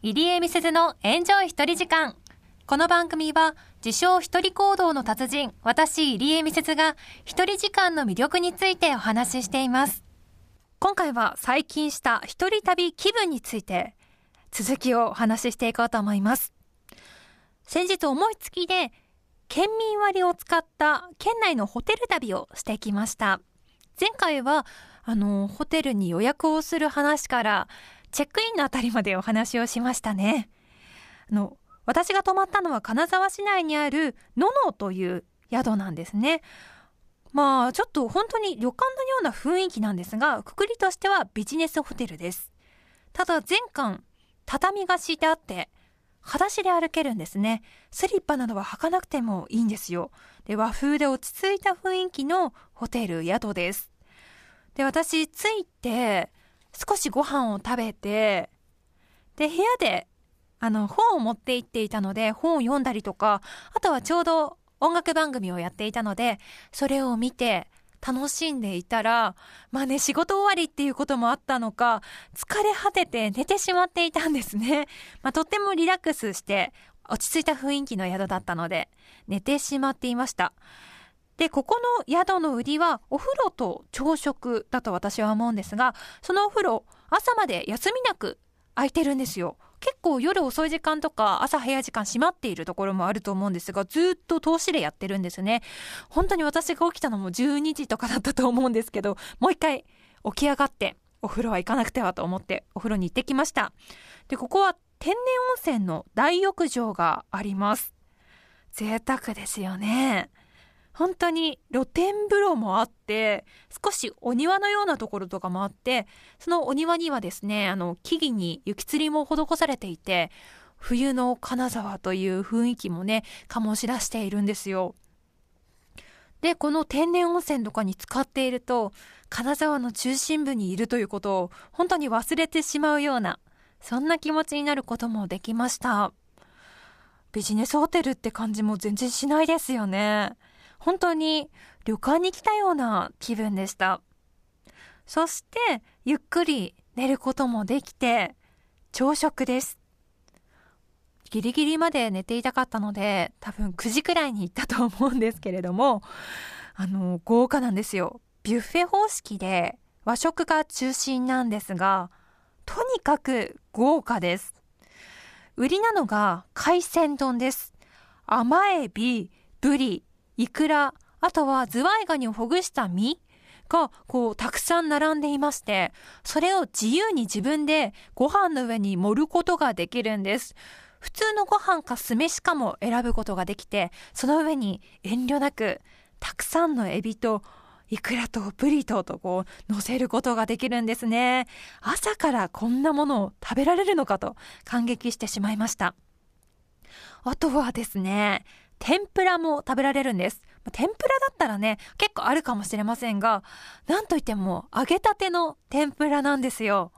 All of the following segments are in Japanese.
入江美鈴のエンジョイ一人時間。この番組は、自称一人行動の達人、私入江美鈴が一人時間の魅力についてお話ししています。今回は最近した一人旅気分について、続きをお話ししていこうと思います。先日思いつきで、県民割を使った県内のホテル旅をしてきました。前回は、あの、ホテルに予約をする話から、チェックインのあたりまでお話をしましたね。あの、私が泊まったのは金沢市内にあるののという宿なんですね。まあ、ちょっと本当に旅館のような雰囲気なんですが、くくりとしてはビジネスホテルです。ただ全館、畳が敷いてあって、裸足で歩けるんですね。スリッパなどは履かなくてもいいんですよ。で、和風で落ち着いた雰囲気のホテル、宿です。で、私、着いて、少しご飯を食べて、で、部屋で、あの、本を持って行っていたので、本を読んだりとか、あとはちょうど音楽番組をやっていたので、それを見て、楽しんでいたら、まあね、仕事終わりっていうこともあったのか、疲れ果てて寝てしまっていたんですね。まあ、とってもリラックスして、落ち着いた雰囲気の宿だったので、寝てしまっていました。で、ここの宿の売りはお風呂と朝食だと私は思うんですが、そのお風呂、朝まで休みなく空いてるんですよ。結構夜遅い時間とか朝早い時間閉まっているところもあると思うんですが、ずっと通しでやってるんですね。本当に私が起きたのも12時とかだったと思うんですけど、もう一回起き上がってお風呂は行かなくてはと思ってお風呂に行ってきました。で、ここは天然温泉の大浴場があります。贅沢ですよね。本当に露天風呂もあって、少しお庭のようなところとかもあって、そのお庭にはですね、あの、木々に雪吊りも施されていて、冬の金沢という雰囲気もね、醸し出しているんですよ。で、この天然温泉とかに使っていると、金沢の中心部にいるということを本当に忘れてしまうような、そんな気持ちになることもできました。ビジネスホテルって感じも全然しないですよね。本当に旅館に来たような気分でした。そして、ゆっくり寝ることもできて、朝食です。ギリギリまで寝ていたかったので、多分9時くらいに行ったと思うんですけれども、あの、豪華なんですよ。ビュッフェ方式で和食が中心なんですが、とにかく豪華です。売りなのが海鮮丼です。甘エビ、ブリ、イクラ、あとはズワイガニをほぐした身が、こう、たくさん並んでいまして、それを自由に自分でご飯の上に盛ることができるんです。普通のご飯か酢飯かも選ぶことができて、その上に遠慮なく、たくさんのエビと、イクラとブリトとこう乗せることができるんですね。朝からこんなものを食べられるのかと感激してしまいました。あとはですね、天ぷらも食べられるんです。天ぷらだったらね、結構あるかもしれませんが、なんといっても揚げたての天ぷらなんですよ。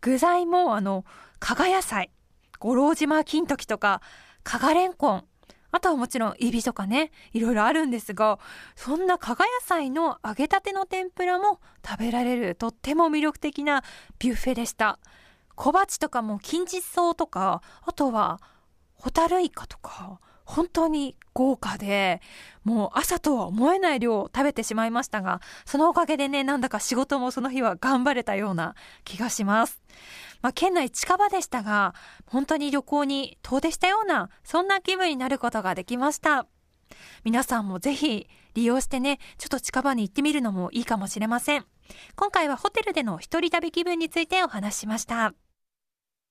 具材もあの、加賀野菜、五郎島金時とか、加賀レンコン、あとはもちろんエビとかね、いろいろあるんですが、そんな加賀野菜の揚げたての天ぷらも食べられるとっても魅力的なビュッフェでした。小鉢とかも金実草とか、あとはホタルイカとか、本当に豪華で、もう朝とは思えない量を食べてしまいましたが、そのおかげでね、なんだか仕事もその日は頑張れたような気がします。まあ、県内近場でしたが、本当に旅行に遠出したような、そんな気分になることができました。皆さんもぜひ利用してね、ちょっと近場に行ってみるのもいいかもしれません。今回はホテルでの一人旅気分についてお話ししました。